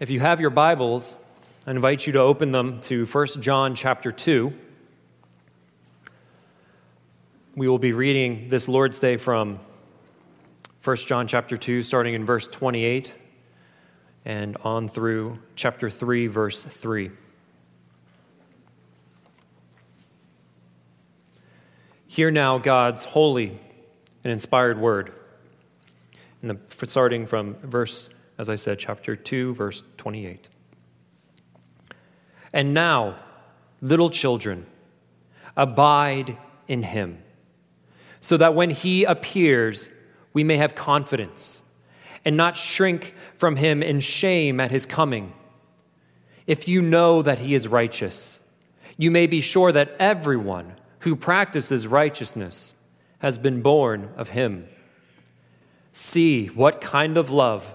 If you have your Bibles, I invite you to open them to 1 John chapter 2. We will be reading this Lord's Day from 1 John chapter 2, starting in verse 28 and on through chapter 3, verse 3. Hear now God's holy and inspired word. And the, starting from verse, as I said, chapter 2, verse 28. And now, little children, abide in him, so that when he appears, we may have confidence and not shrink from him in shame at his coming. If you know that he is righteous, you may be sure that everyone who practices righteousness has been born of him. See what kind of love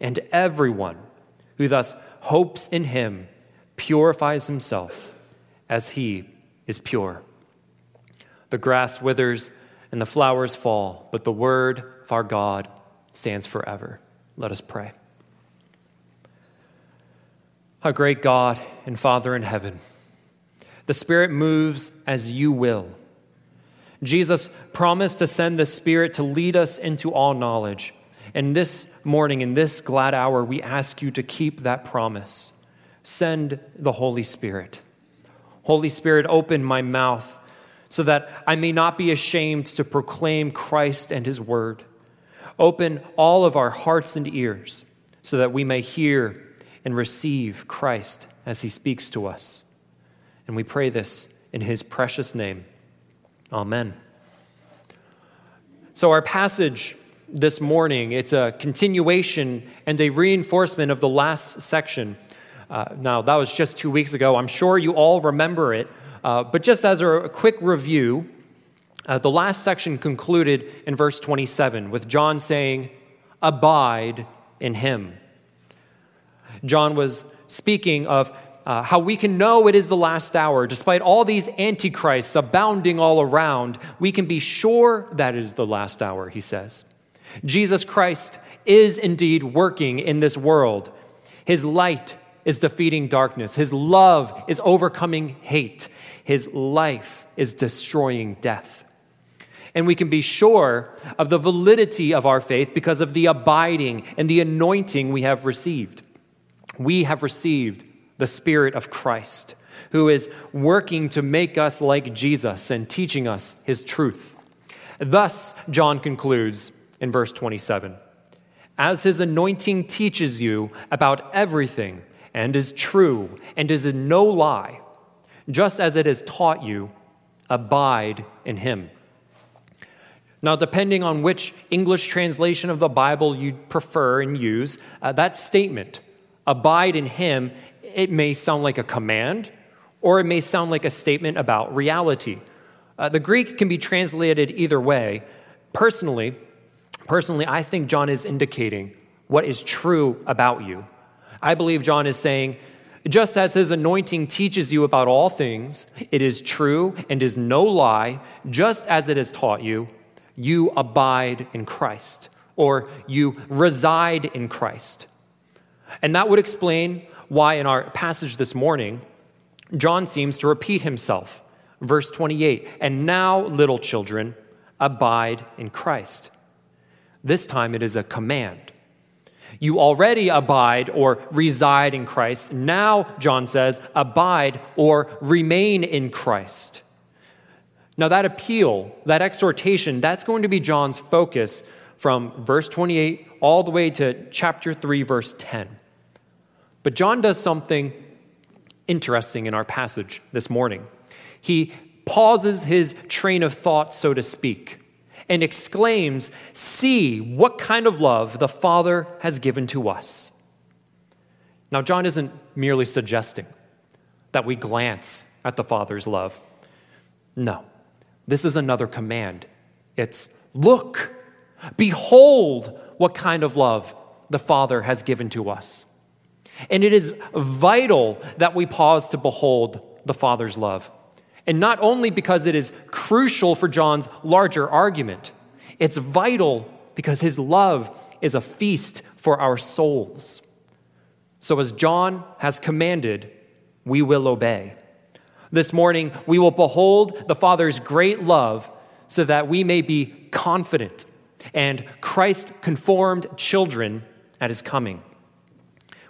And everyone who thus hopes in him purifies himself as he is pure. The grass withers and the flowers fall, but the word of our God stands forever. Let us pray. Our great God and Father in heaven, the Spirit moves as you will. Jesus promised to send the Spirit to lead us into all knowledge. And this morning, in this glad hour, we ask you to keep that promise. Send the Holy Spirit. Holy Spirit, open my mouth so that I may not be ashamed to proclaim Christ and his word. Open all of our hearts and ears so that we may hear and receive Christ as he speaks to us. And we pray this in his precious name. Amen. So, our passage this morning, it's a continuation and a reinforcement of the last section. Uh, now, that was just two weeks ago. I'm sure you all remember it. Uh, but just as a quick review, uh, the last section concluded in verse 27 with John saying, Abide in him. John was speaking of uh, how we can know it is the last hour. Despite all these antichrists abounding all around, we can be sure that it is the last hour, he says. Jesus Christ is indeed working in this world. His light is defeating darkness, His love is overcoming hate, His life is destroying death. And we can be sure of the validity of our faith because of the abiding and the anointing we have received we have received the Spirit of Christ, who is working to make us like Jesus and teaching us his truth. Thus, John concludes in verse 27 As his anointing teaches you about everything and is true and is no lie, just as it has taught you, abide in him. Now, depending on which English translation of the Bible you prefer and use, uh, that statement abide in him, it may sound like a command or it may sound like a statement about reality. Uh, the Greek can be translated either way. Personally, personally, I think John is indicating what is true about you. I believe John is saying, just as his anointing teaches you about all things, it is true and is no lie, just as it has taught you, you abide in Christ, or you reside in Christ. And that would explain why, in our passage this morning, John seems to repeat himself. Verse 28 And now, little children, abide in Christ. This time it is a command. You already abide or reside in Christ. Now, John says, abide or remain in Christ. Now, that appeal, that exhortation, that's going to be John's focus from verse 28 all the way to chapter 3, verse 10. But John does something interesting in our passage this morning. He pauses his train of thought, so to speak, and exclaims, See what kind of love the Father has given to us. Now, John isn't merely suggesting that we glance at the Father's love. No, this is another command. It's look, behold what kind of love the Father has given to us. And it is vital that we pause to behold the Father's love. And not only because it is crucial for John's larger argument, it's vital because his love is a feast for our souls. So, as John has commanded, we will obey. This morning, we will behold the Father's great love so that we may be confident and Christ conformed children at his coming.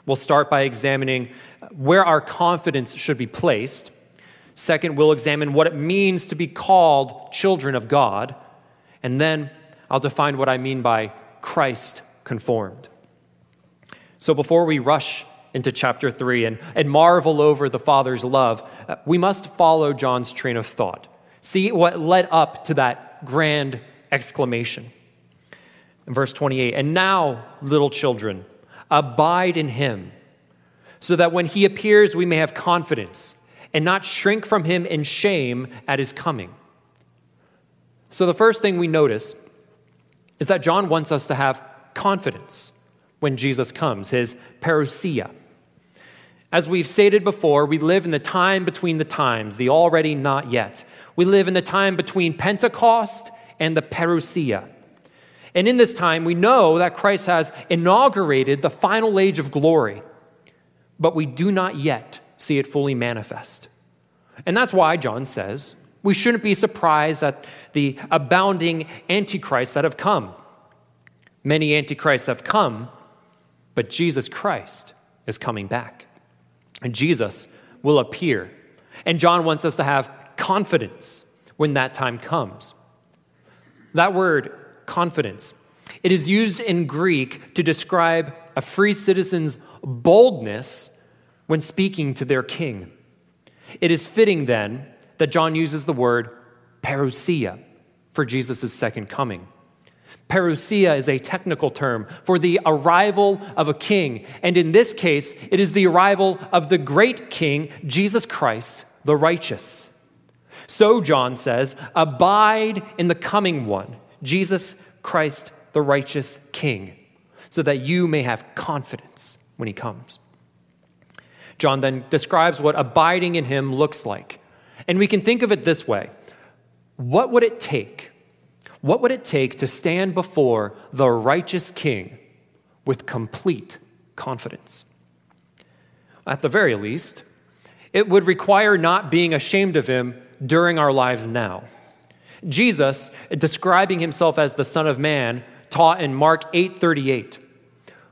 We'll start by examining where our confidence should be placed. Second, we'll examine what it means to be called children of God. And then I'll define what I mean by Christ conformed. So before we rush into chapter 3 and, and marvel over the Father's love, uh, we must follow John's train of thought. See what led up to that grand exclamation. In verse 28, and now, little children, abide in him, so that when he appears, we may have confidence and not shrink from him in shame at his coming. So, the first thing we notice is that John wants us to have confidence when Jesus comes, his parousia. As we've stated before, we live in the time between the times, the already not yet. We live in the time between Pentecost and the parousia. And in this time, we know that Christ has inaugurated the final age of glory, but we do not yet see it fully manifest. And that's why John says we shouldn't be surprised at the abounding antichrists that have come. Many antichrists have come, but Jesus Christ is coming back. And Jesus will appear. And John wants us to have confidence when that time comes. That word confidence. It is used in Greek to describe a free citizen's boldness when speaking to their king. It is fitting then that John uses the word parousia for Jesus' second coming. Parousia is a technical term for the arrival of a king, and in this case, it is the arrival of the great king, Jesus Christ, the righteous. So, John says, abide in the coming one Jesus Christ, the righteous King, so that you may have confidence when he comes. John then describes what abiding in him looks like. And we can think of it this way What would it take? What would it take to stand before the righteous King with complete confidence? At the very least, it would require not being ashamed of him during our lives now. Jesus, describing himself as the Son of Man, taught in Mark 8:38.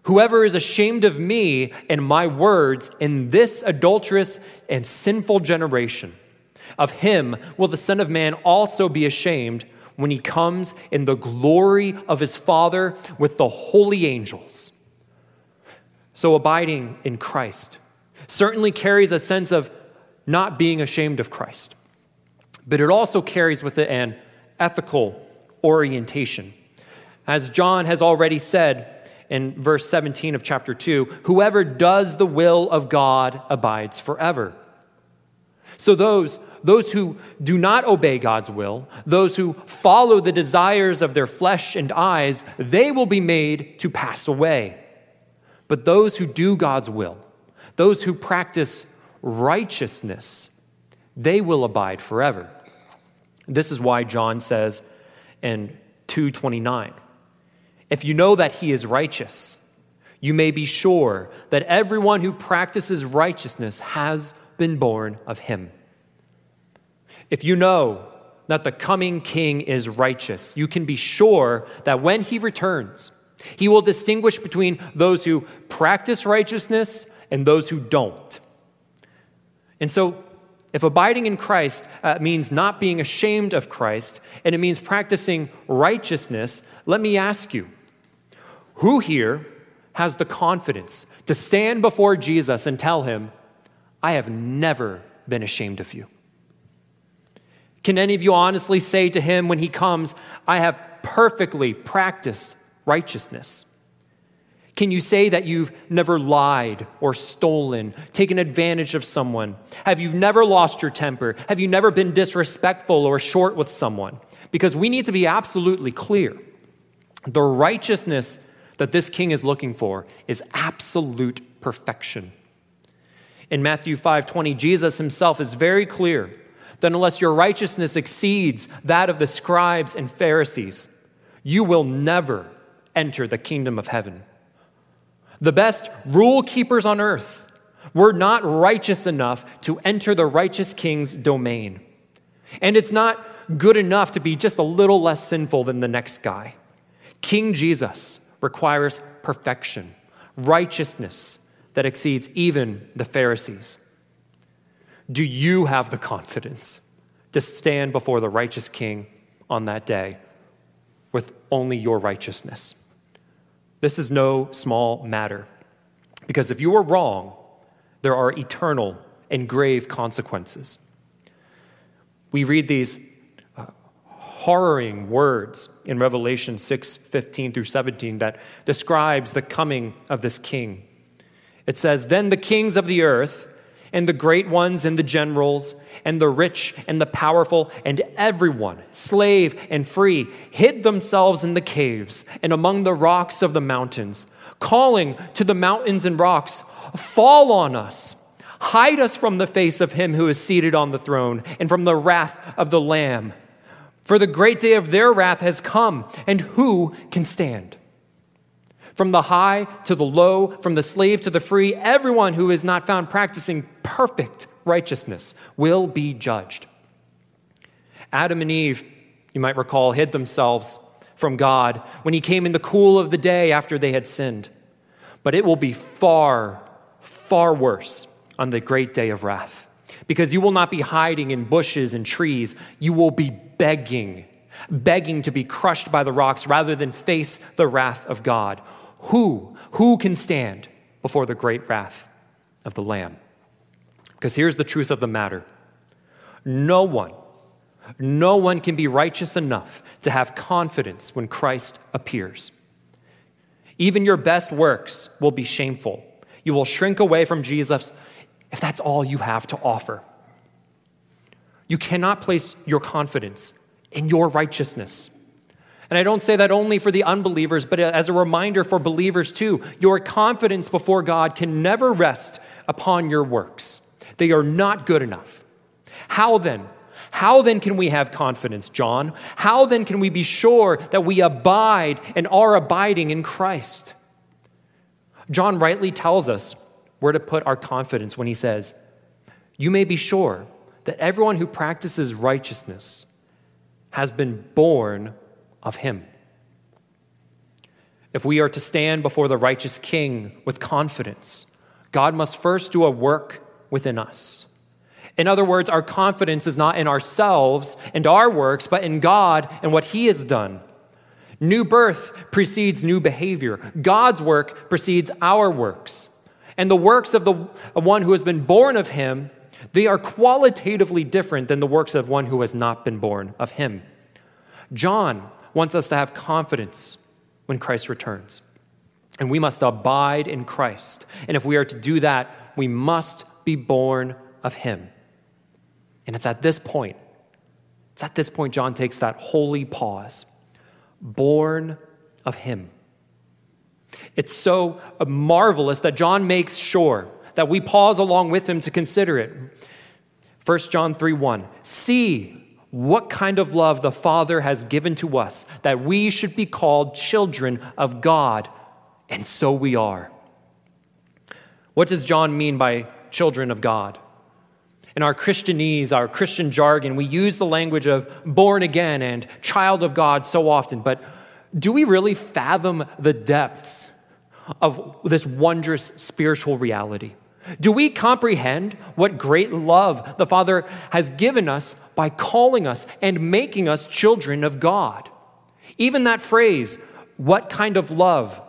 Whoever is ashamed of me and my words in this adulterous and sinful generation, of him will the Son of Man also be ashamed when he comes in the glory of his Father with the holy angels. So, abiding in Christ certainly carries a sense of not being ashamed of Christ but it also carries with it an ethical orientation. As John has already said in verse 17 of chapter 2, whoever does the will of God abides forever. So those, those who do not obey God's will, those who follow the desires of their flesh and eyes, they will be made to pass away. But those who do God's will, those who practice righteousness, they will abide forever. This is why John says in 229 If you know that he is righteous, you may be sure that everyone who practices righteousness has been born of him. If you know that the coming king is righteous, you can be sure that when he returns, he will distinguish between those who practice righteousness and those who don't. And so if abiding in Christ uh, means not being ashamed of Christ and it means practicing righteousness, let me ask you who here has the confidence to stand before Jesus and tell him, I have never been ashamed of you? Can any of you honestly say to him when he comes, I have perfectly practiced righteousness? Can you say that you've never lied or stolen, taken advantage of someone? Have you never lost your temper? Have you never been disrespectful or short with someone? Because we need to be absolutely clear. The righteousness that this king is looking for is absolute perfection. In Matthew 5:20, Jesus himself is very clear that unless your righteousness exceeds that of the scribes and Pharisees, you will never enter the kingdom of heaven. The best rule keepers on earth were not righteous enough to enter the righteous king's domain. And it's not good enough to be just a little less sinful than the next guy. King Jesus requires perfection, righteousness that exceeds even the Pharisees. Do you have the confidence to stand before the righteous king on that day with only your righteousness? This is no small matter. Because if you are wrong, there are eternal and grave consequences. We read these horroring words in Revelation 6 15 through 17 that describes the coming of this king. It says, Then the kings of the earth, and the great ones and the generals and the rich and the powerful and everyone, slave and free, hid themselves in the caves and among the rocks of the mountains, calling to the mountains and rocks, Fall on us! Hide us from the face of him who is seated on the throne and from the wrath of the Lamb. For the great day of their wrath has come, and who can stand? From the high to the low, from the slave to the free, everyone who is not found practicing perfect righteousness will be judged. Adam and Eve, you might recall, hid themselves from God when He came in the cool of the day after they had sinned. But it will be far, far worse on the great day of wrath. Because you will not be hiding in bushes and trees, you will be begging, begging to be crushed by the rocks rather than face the wrath of God. Who, who can stand before the great wrath of the Lamb? Because here's the truth of the matter no one, no one can be righteous enough to have confidence when Christ appears. Even your best works will be shameful. You will shrink away from Jesus if that's all you have to offer. You cannot place your confidence in your righteousness. And I don't say that only for the unbelievers, but as a reminder for believers too. Your confidence before God can never rest upon your works, they are not good enough. How then? How then can we have confidence, John? How then can we be sure that we abide and are abiding in Christ? John rightly tells us where to put our confidence when he says, You may be sure that everyone who practices righteousness has been born of him. If we are to stand before the righteous king with confidence, God must first do a work within us. In other words, our confidence is not in ourselves and our works, but in God and what He has done. New birth precedes new behavior. God's work precedes our works. And the works of the one who has been born of Him, they are qualitatively different than the works of one who has not been born of Him. John wants us to have confidence when Christ returns. And we must abide in Christ. And if we are to do that, we must be born of Him. And it's at this point, it's at this point John takes that holy pause born of Him. It's so marvelous that John makes sure that we pause along with him to consider it. 1 John 3 1. See what kind of love the Father has given to us, that we should be called children of God, and so we are. What does John mean by children of God? In our Christianese, our Christian jargon, we use the language of born again and child of God so often, but do we really fathom the depths of this wondrous spiritual reality? Do we comprehend what great love the Father has given us by calling us and making us children of God? Even that phrase, what kind of love,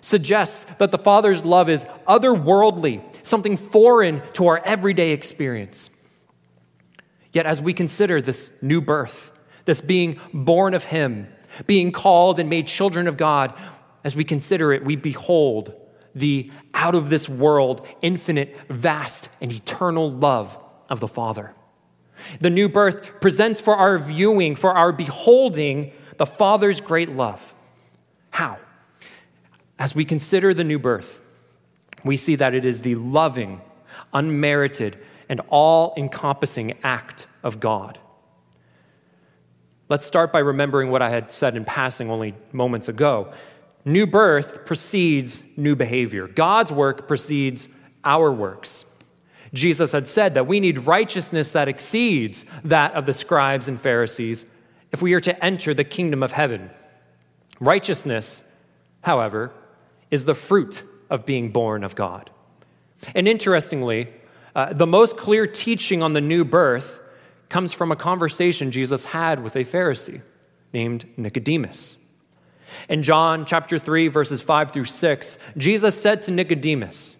suggests that the Father's love is otherworldly, something foreign to our everyday experience. Yet, as we consider this new birth, this being born of Him, being called and made children of God, as we consider it, we behold the out of this world, infinite, vast, and eternal love of the Father. The new birth presents for our viewing, for our beholding, the Father's great love. How? As we consider the new birth, we see that it is the loving, unmerited, and all encompassing act of God. Let's start by remembering what I had said in passing only moments ago. New birth precedes new behavior, God's work precedes our works. Jesus had said that we need righteousness that exceeds that of the scribes and Pharisees if we are to enter the kingdom of heaven. Righteousness, however, is the fruit of being born of God. And interestingly, uh, the most clear teaching on the new birth comes from a conversation Jesus had with a Pharisee named Nicodemus. In John chapter 3, verses 5 through 6, Jesus said to Nicodemus,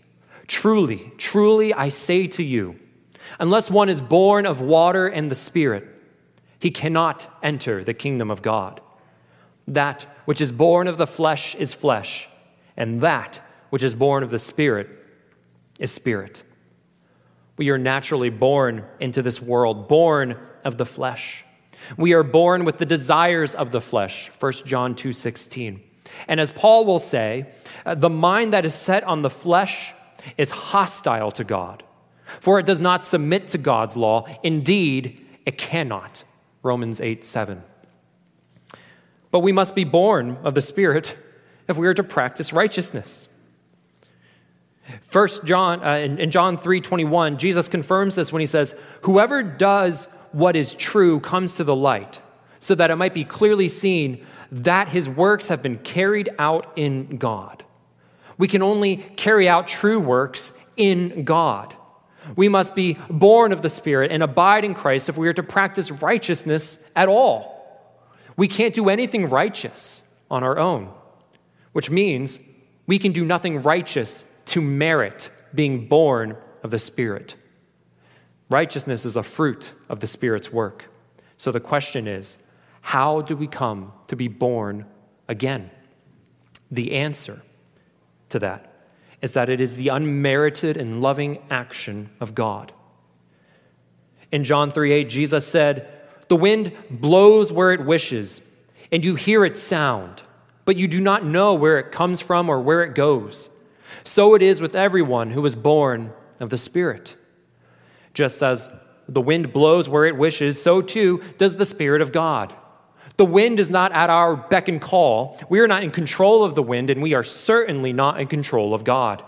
Truly, truly, I say to you, unless one is born of water and the Spirit, he cannot enter the kingdom of God. That which is born of the flesh is flesh, and that which is born of the Spirit is spirit. We are naturally born into this world, born of the flesh. We are born with the desires of the flesh, 1 John 2:16. And as Paul will say, uh, the mind that is set on the flesh is hostile to God, for it does not submit to God's law. Indeed, it cannot. Romans 8 7. But we must be born of the Spirit if we are to practice righteousness. First John uh, in, in John 3:21, Jesus confirms this when he says, "Whoever does what is true comes to the light, so that it might be clearly seen that his works have been carried out in God." We can only carry out true works in God. We must be born of the Spirit and abide in Christ if we are to practice righteousness at all. We can't do anything righteous on our own, which means we can do nothing righteous to merit being born of the Spirit. Righteousness is a fruit of the Spirit's work. So the question is how do we come to be born again? The answer to that is that it is the unmerited and loving action of God. In John 3 8, Jesus said, The wind blows where it wishes, and you hear its sound, but you do not know where it comes from or where it goes. So it is with everyone who is born of the Spirit. Just as the wind blows where it wishes, so too does the Spirit of God. The wind is not at our beck and call. We are not in control of the wind, and we are certainly not in control of God.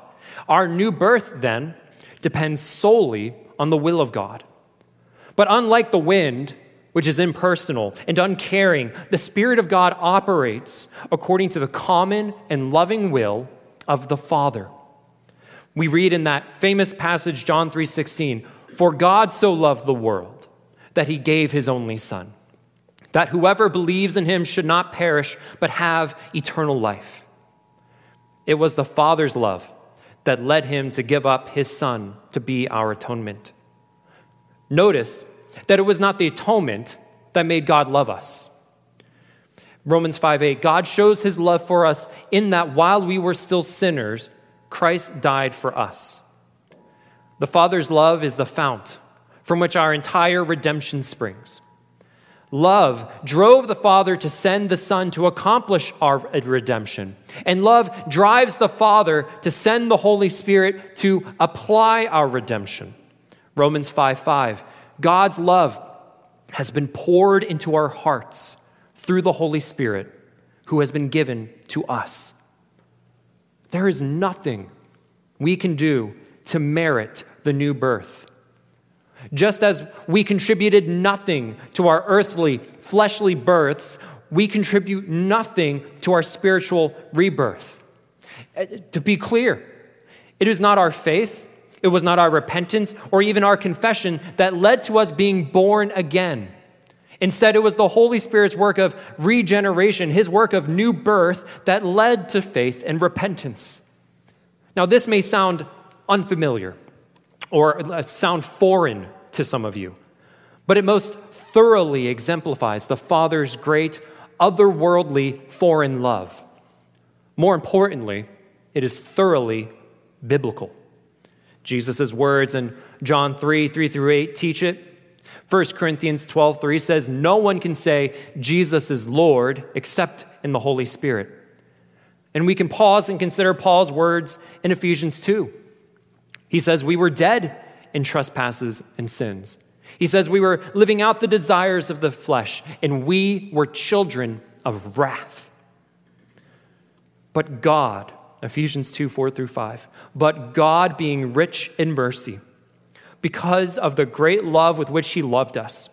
Our new birth, then, depends solely on the will of God. But unlike the wind, which is impersonal and uncaring, the Spirit of God operates according to the common and loving will of the Father. We read in that famous passage, John 3:16, "For God so loved the world that he gave his only Son." that whoever believes in him should not perish, but have eternal life. It was the Father's love that led him to give up his Son to be our atonement. Notice that it was not the atonement that made God love us. Romans 5 8, God shows his love for us in that while we were still sinners, Christ died for us. The Father's love is the fount from which our entire redemption springs. Love drove the Father to send the Son to accomplish our redemption. And love drives the Father to send the Holy Spirit to apply our redemption. Romans 5 5. God's love has been poured into our hearts through the Holy Spirit who has been given to us. There is nothing we can do to merit the new birth. Just as we contributed nothing to our earthly, fleshly births, we contribute nothing to our spiritual rebirth. Uh, to be clear, it is not our faith, it was not our repentance, or even our confession that led to us being born again. Instead, it was the Holy Spirit's work of regeneration, his work of new birth, that led to faith and repentance. Now, this may sound unfamiliar or uh, sound foreign to some of you, but it most thoroughly exemplifies the Father's great, otherworldly, foreign love. More importantly, it is thoroughly biblical. Jesus' words in John 3 3 through 8 teach it. 1 Corinthians 12 3 says, No one can say Jesus is Lord except in the Holy Spirit. And we can pause and consider Paul's words in Ephesians 2. He says, We were dead in trespasses and sins. He says, We were living out the desires of the flesh, and we were children of wrath. But God, Ephesians 2 4 through 5, but God being rich in mercy, because of the great love with which He loved us,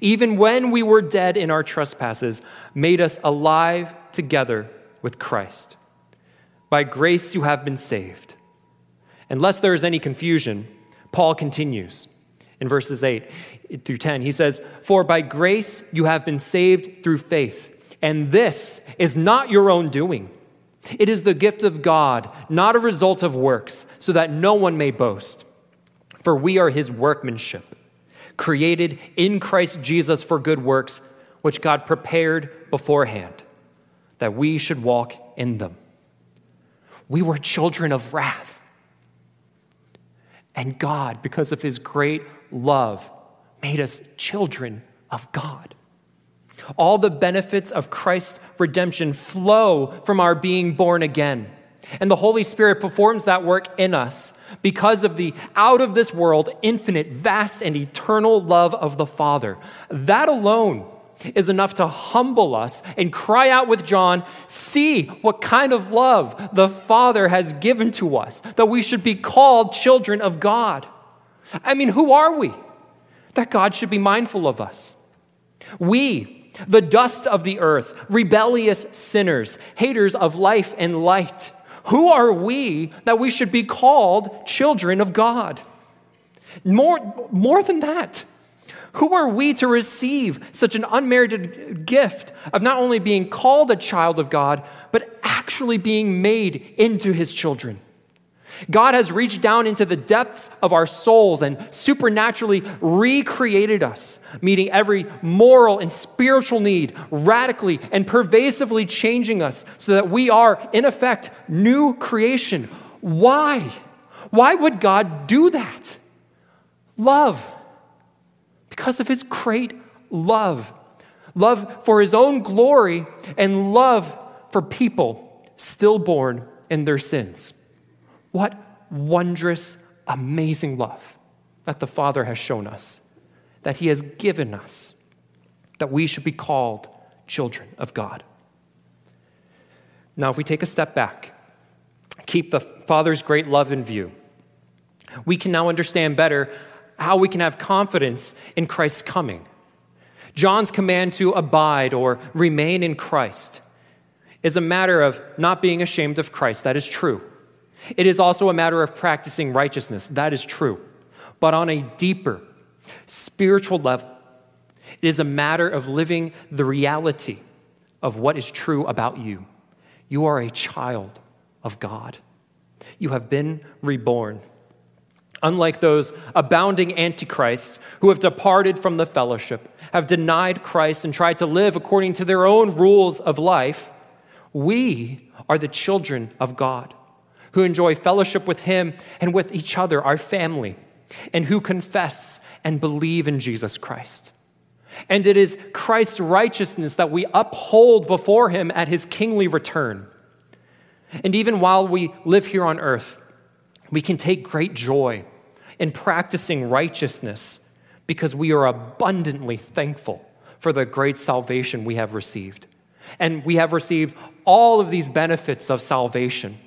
even when we were dead in our trespasses, made us alive together with Christ. By grace you have been saved. Unless there is any confusion, Paul continues in verses 8 through 10. He says, For by grace you have been saved through faith, and this is not your own doing. It is the gift of God, not a result of works, so that no one may boast. For we are his workmanship, created in Christ Jesus for good works, which God prepared beforehand, that we should walk in them. We were children of wrath. And God, because of his great love, made us children of God. All the benefits of Christ's redemption flow from our being born again. And the Holy Spirit performs that work in us because of the out of this world, infinite, vast, and eternal love of the Father. That alone is enough to humble us and cry out with John, See what kind of love the Father has given to us, that we should be called children of God. I mean, who are we? That God should be mindful of us. We, the dust of the earth, rebellious sinners, haters of life and light. Who are we that we should be called children of God? More, more than that, who are we to receive such an unmerited gift of not only being called a child of God, but actually being made into his children? God has reached down into the depths of our souls and supernaturally recreated us, meeting every moral and spiritual need, radically and pervasively changing us so that we are, in effect, new creation. Why? Why would God do that? Love. Because of his great love. Love for his own glory and love for people stillborn in their sins. What wondrous, amazing love that the Father has shown us, that He has given us, that we should be called children of God. Now, if we take a step back, keep the Father's great love in view, we can now understand better how we can have confidence in Christ's coming. John's command to abide or remain in Christ is a matter of not being ashamed of Christ. That is true. It is also a matter of practicing righteousness. That is true. But on a deeper spiritual level, it is a matter of living the reality of what is true about you. You are a child of God. You have been reborn. Unlike those abounding antichrists who have departed from the fellowship, have denied Christ, and tried to live according to their own rules of life, we are the children of God who enjoy fellowship with Him and with each other, our family, and who confess and believe in Jesus Christ. And it is Christ's righteousness that we uphold before Him at His kingly return. And even while we live here on earth, we can take great joy in practicing righteousness because we are abundantly thankful for the great salvation we have received. And we have received all of these benefits of salvation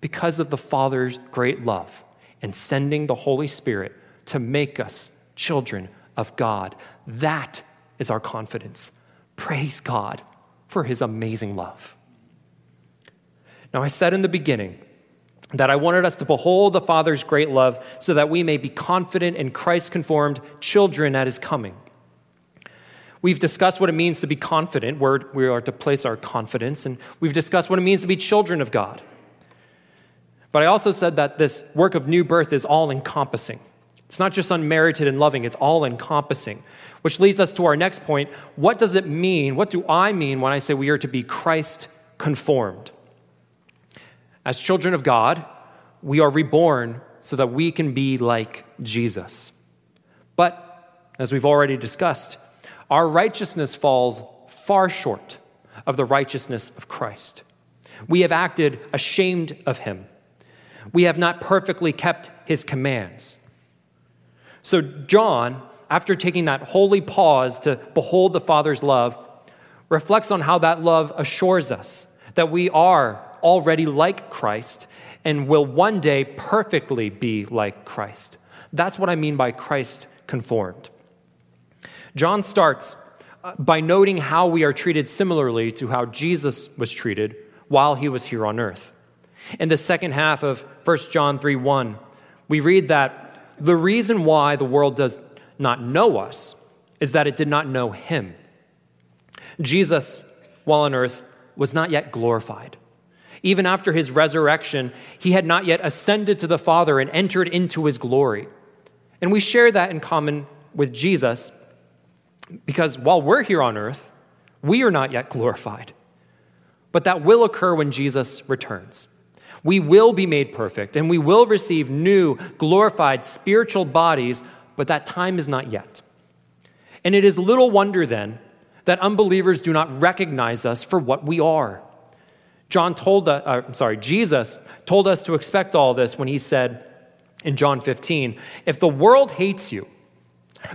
because of the Father's great love and sending the Holy Spirit to make us children of God. That is our confidence. Praise God for his amazing love. Now, I said in the beginning that I wanted us to behold the Father's great love so that we may be confident in Christ conformed children at his coming. We've discussed what it means to be confident, where we are to place our confidence, and we've discussed what it means to be children of God. But I also said that this work of new birth is all encompassing. It's not just unmerited and loving, it's all encompassing. Which leads us to our next point. What does it mean? What do I mean when I say we are to be Christ conformed? As children of God, we are reborn so that we can be like Jesus. But, as we've already discussed, our righteousness falls far short of the righteousness of Christ. We have acted ashamed of him. We have not perfectly kept his commands. So, John, after taking that holy pause to behold the Father's love, reflects on how that love assures us that we are already like Christ and will one day perfectly be like Christ. That's what I mean by Christ conformed. John starts uh, by noting how we are treated similarly to how Jesus was treated while he was here on earth. In the second half of 1 John 3 1, we read that the reason why the world does not know us is that it did not know him. Jesus, while on earth, was not yet glorified. Even after his resurrection, he had not yet ascended to the Father and entered into his glory. And we share that in common with Jesus because while we're here on earth, we are not yet glorified. But that will occur when Jesus returns. We will be made perfect and we will receive new, glorified spiritual bodies, but that time is not yet. And it is little wonder then that unbelievers do not recognize us for what we are. John told, us, uh, uh, sorry, Jesus told us to expect all this when he said in John 15, if the world hates you,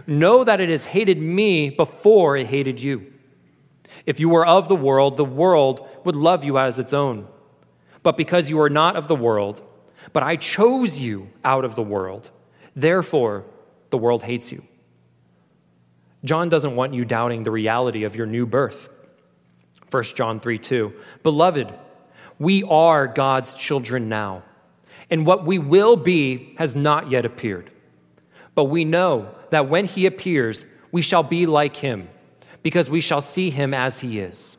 know that it has hated me before it hated you. If you were of the world, the world would love you as its own. But because you are not of the world, but I chose you out of the world, therefore the world hates you. John doesn't want you doubting the reality of your new birth. 1 John 3 2. Beloved, we are God's children now, and what we will be has not yet appeared. But we know that when he appears, we shall be like him, because we shall see him as he is.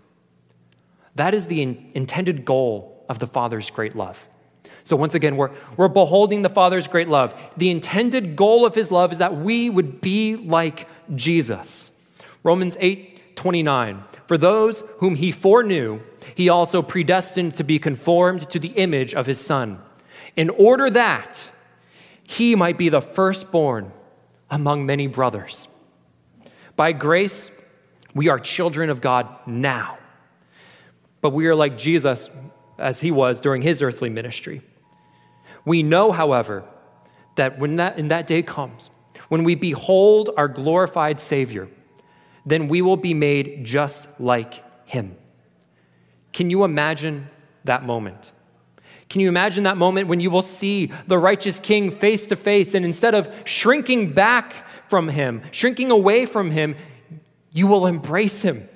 That is the in- intended goal of the Father's great love. So, once again, we're, we're beholding the Father's great love. The intended goal of his love is that we would be like Jesus. Romans 8 29. For those whom he foreknew, he also predestined to be conformed to the image of his Son, in order that he might be the firstborn among many brothers. By grace, we are children of God now. But we are like Jesus as he was during his earthly ministry. We know, however, that when that, in that day comes, when we behold our glorified Savior, then we will be made just like him. Can you imagine that moment? Can you imagine that moment when you will see the righteous king face to face, and instead of shrinking back from him, shrinking away from him, you will embrace him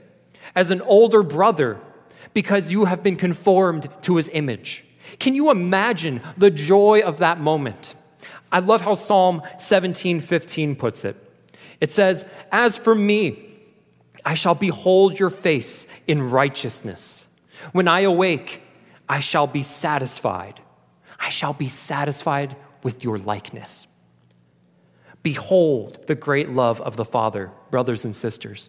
as an older brother because you have been conformed to his image? Can you imagine the joy of that moment? I love how Psalm 17 15 puts it. It says, As for me, I shall behold your face in righteousness. When I awake, I shall be satisfied. I shall be satisfied with your likeness. Behold the great love of the Father, brothers and sisters.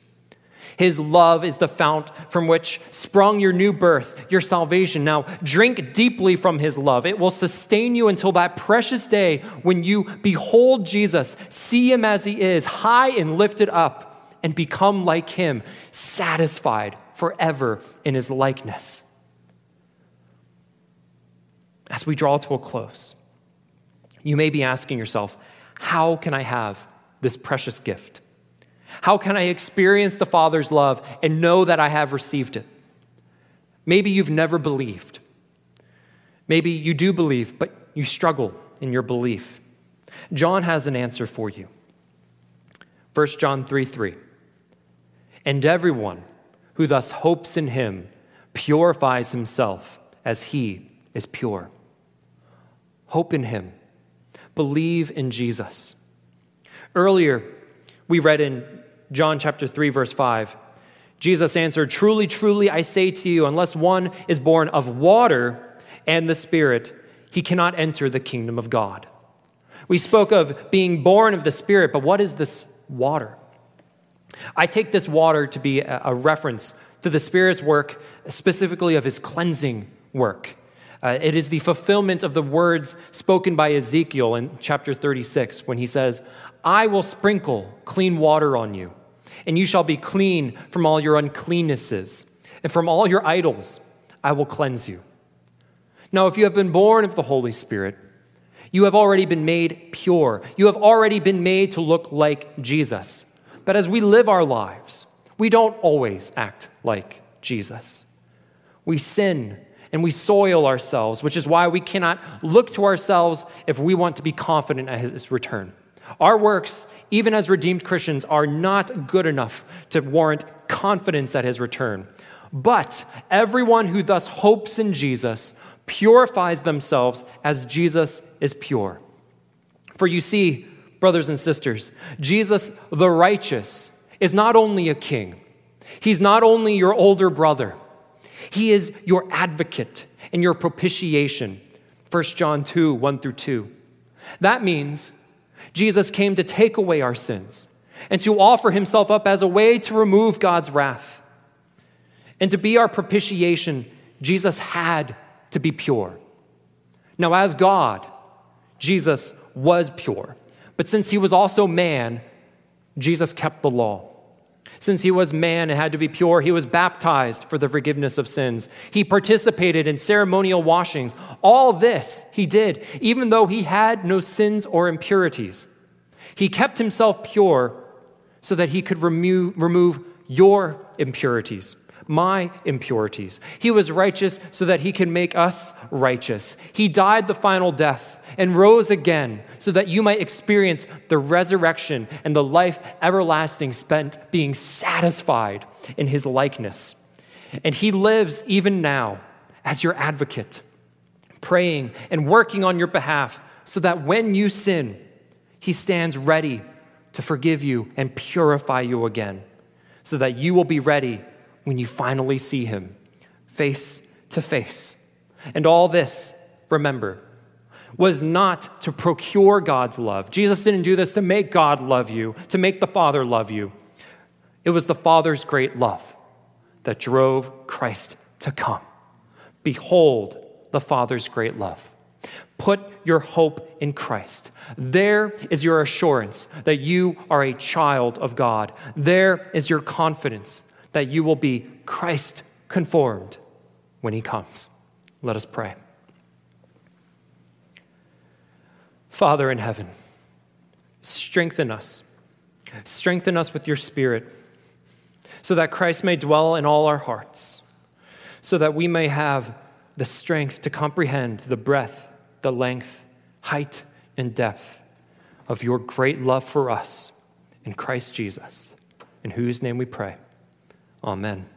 His love is the fount from which sprung your new birth, your salvation. Now, drink deeply from His love. It will sustain you until that precious day when you behold Jesus, see Him as He is, high and lifted up, and become like Him, satisfied forever in His likeness. As we draw to a close, you may be asking yourself, how can I have this precious gift? How can I experience the Father's love and know that I have received it? Maybe you've never believed. Maybe you do believe, but you struggle in your belief. John has an answer for you. 1 John 3 3. And everyone who thus hopes in him purifies himself as he is pure. Hope in him. Believe in Jesus. Earlier, we read in John chapter 3 verse 5. Jesus answered, "Truly, truly I say to you, unless one is born of water and the Spirit, he cannot enter the kingdom of God." We spoke of being born of the Spirit, but what is this water? I take this water to be a reference to the Spirit's work, specifically of his cleansing work. Uh, it is the fulfillment of the words spoken by Ezekiel in chapter 36 when he says, I will sprinkle clean water on you, and you shall be clean from all your uncleannesses, and from all your idols I will cleanse you. Now, if you have been born of the Holy Spirit, you have already been made pure. You have already been made to look like Jesus. But as we live our lives, we don't always act like Jesus. We sin and we soil ourselves, which is why we cannot look to ourselves if we want to be confident at his return. Our works, even as redeemed Christians, are not good enough to warrant confidence at his return. But everyone who thus hopes in Jesus purifies themselves as Jesus is pure. For you see, brothers and sisters, Jesus the righteous is not only a king, he's not only your older brother, he is your advocate and your propitiation. 1 John 2 1 through 2. That means Jesus came to take away our sins and to offer himself up as a way to remove God's wrath. And to be our propitiation, Jesus had to be pure. Now, as God, Jesus was pure. But since he was also man, Jesus kept the law. Since he was man and had to be pure, he was baptized for the forgiveness of sins. He participated in ceremonial washings. All this he did, even though he had no sins or impurities. He kept himself pure so that he could remove, remove your impurities, my impurities. He was righteous so that he can make us righteous. He died the final death and rose again so that you might experience the resurrection and the life everlasting spent being satisfied in his likeness. And he lives even now as your advocate, praying and working on your behalf so that when you sin, he stands ready to forgive you and purify you again so that you will be ready when you finally see him face to face. And all this, remember, was not to procure God's love. Jesus didn't do this to make God love you, to make the Father love you. It was the Father's great love that drove Christ to come. Behold the Father's great love. Put your hope in Christ. There is your assurance that you are a child of God. There is your confidence that you will be Christ conformed when he comes. Let us pray. Father in heaven, strengthen us. Strengthen us with your Spirit so that Christ may dwell in all our hearts, so that we may have the strength to comprehend the breadth, the length, height, and depth of your great love for us in Christ Jesus, in whose name we pray. Amen.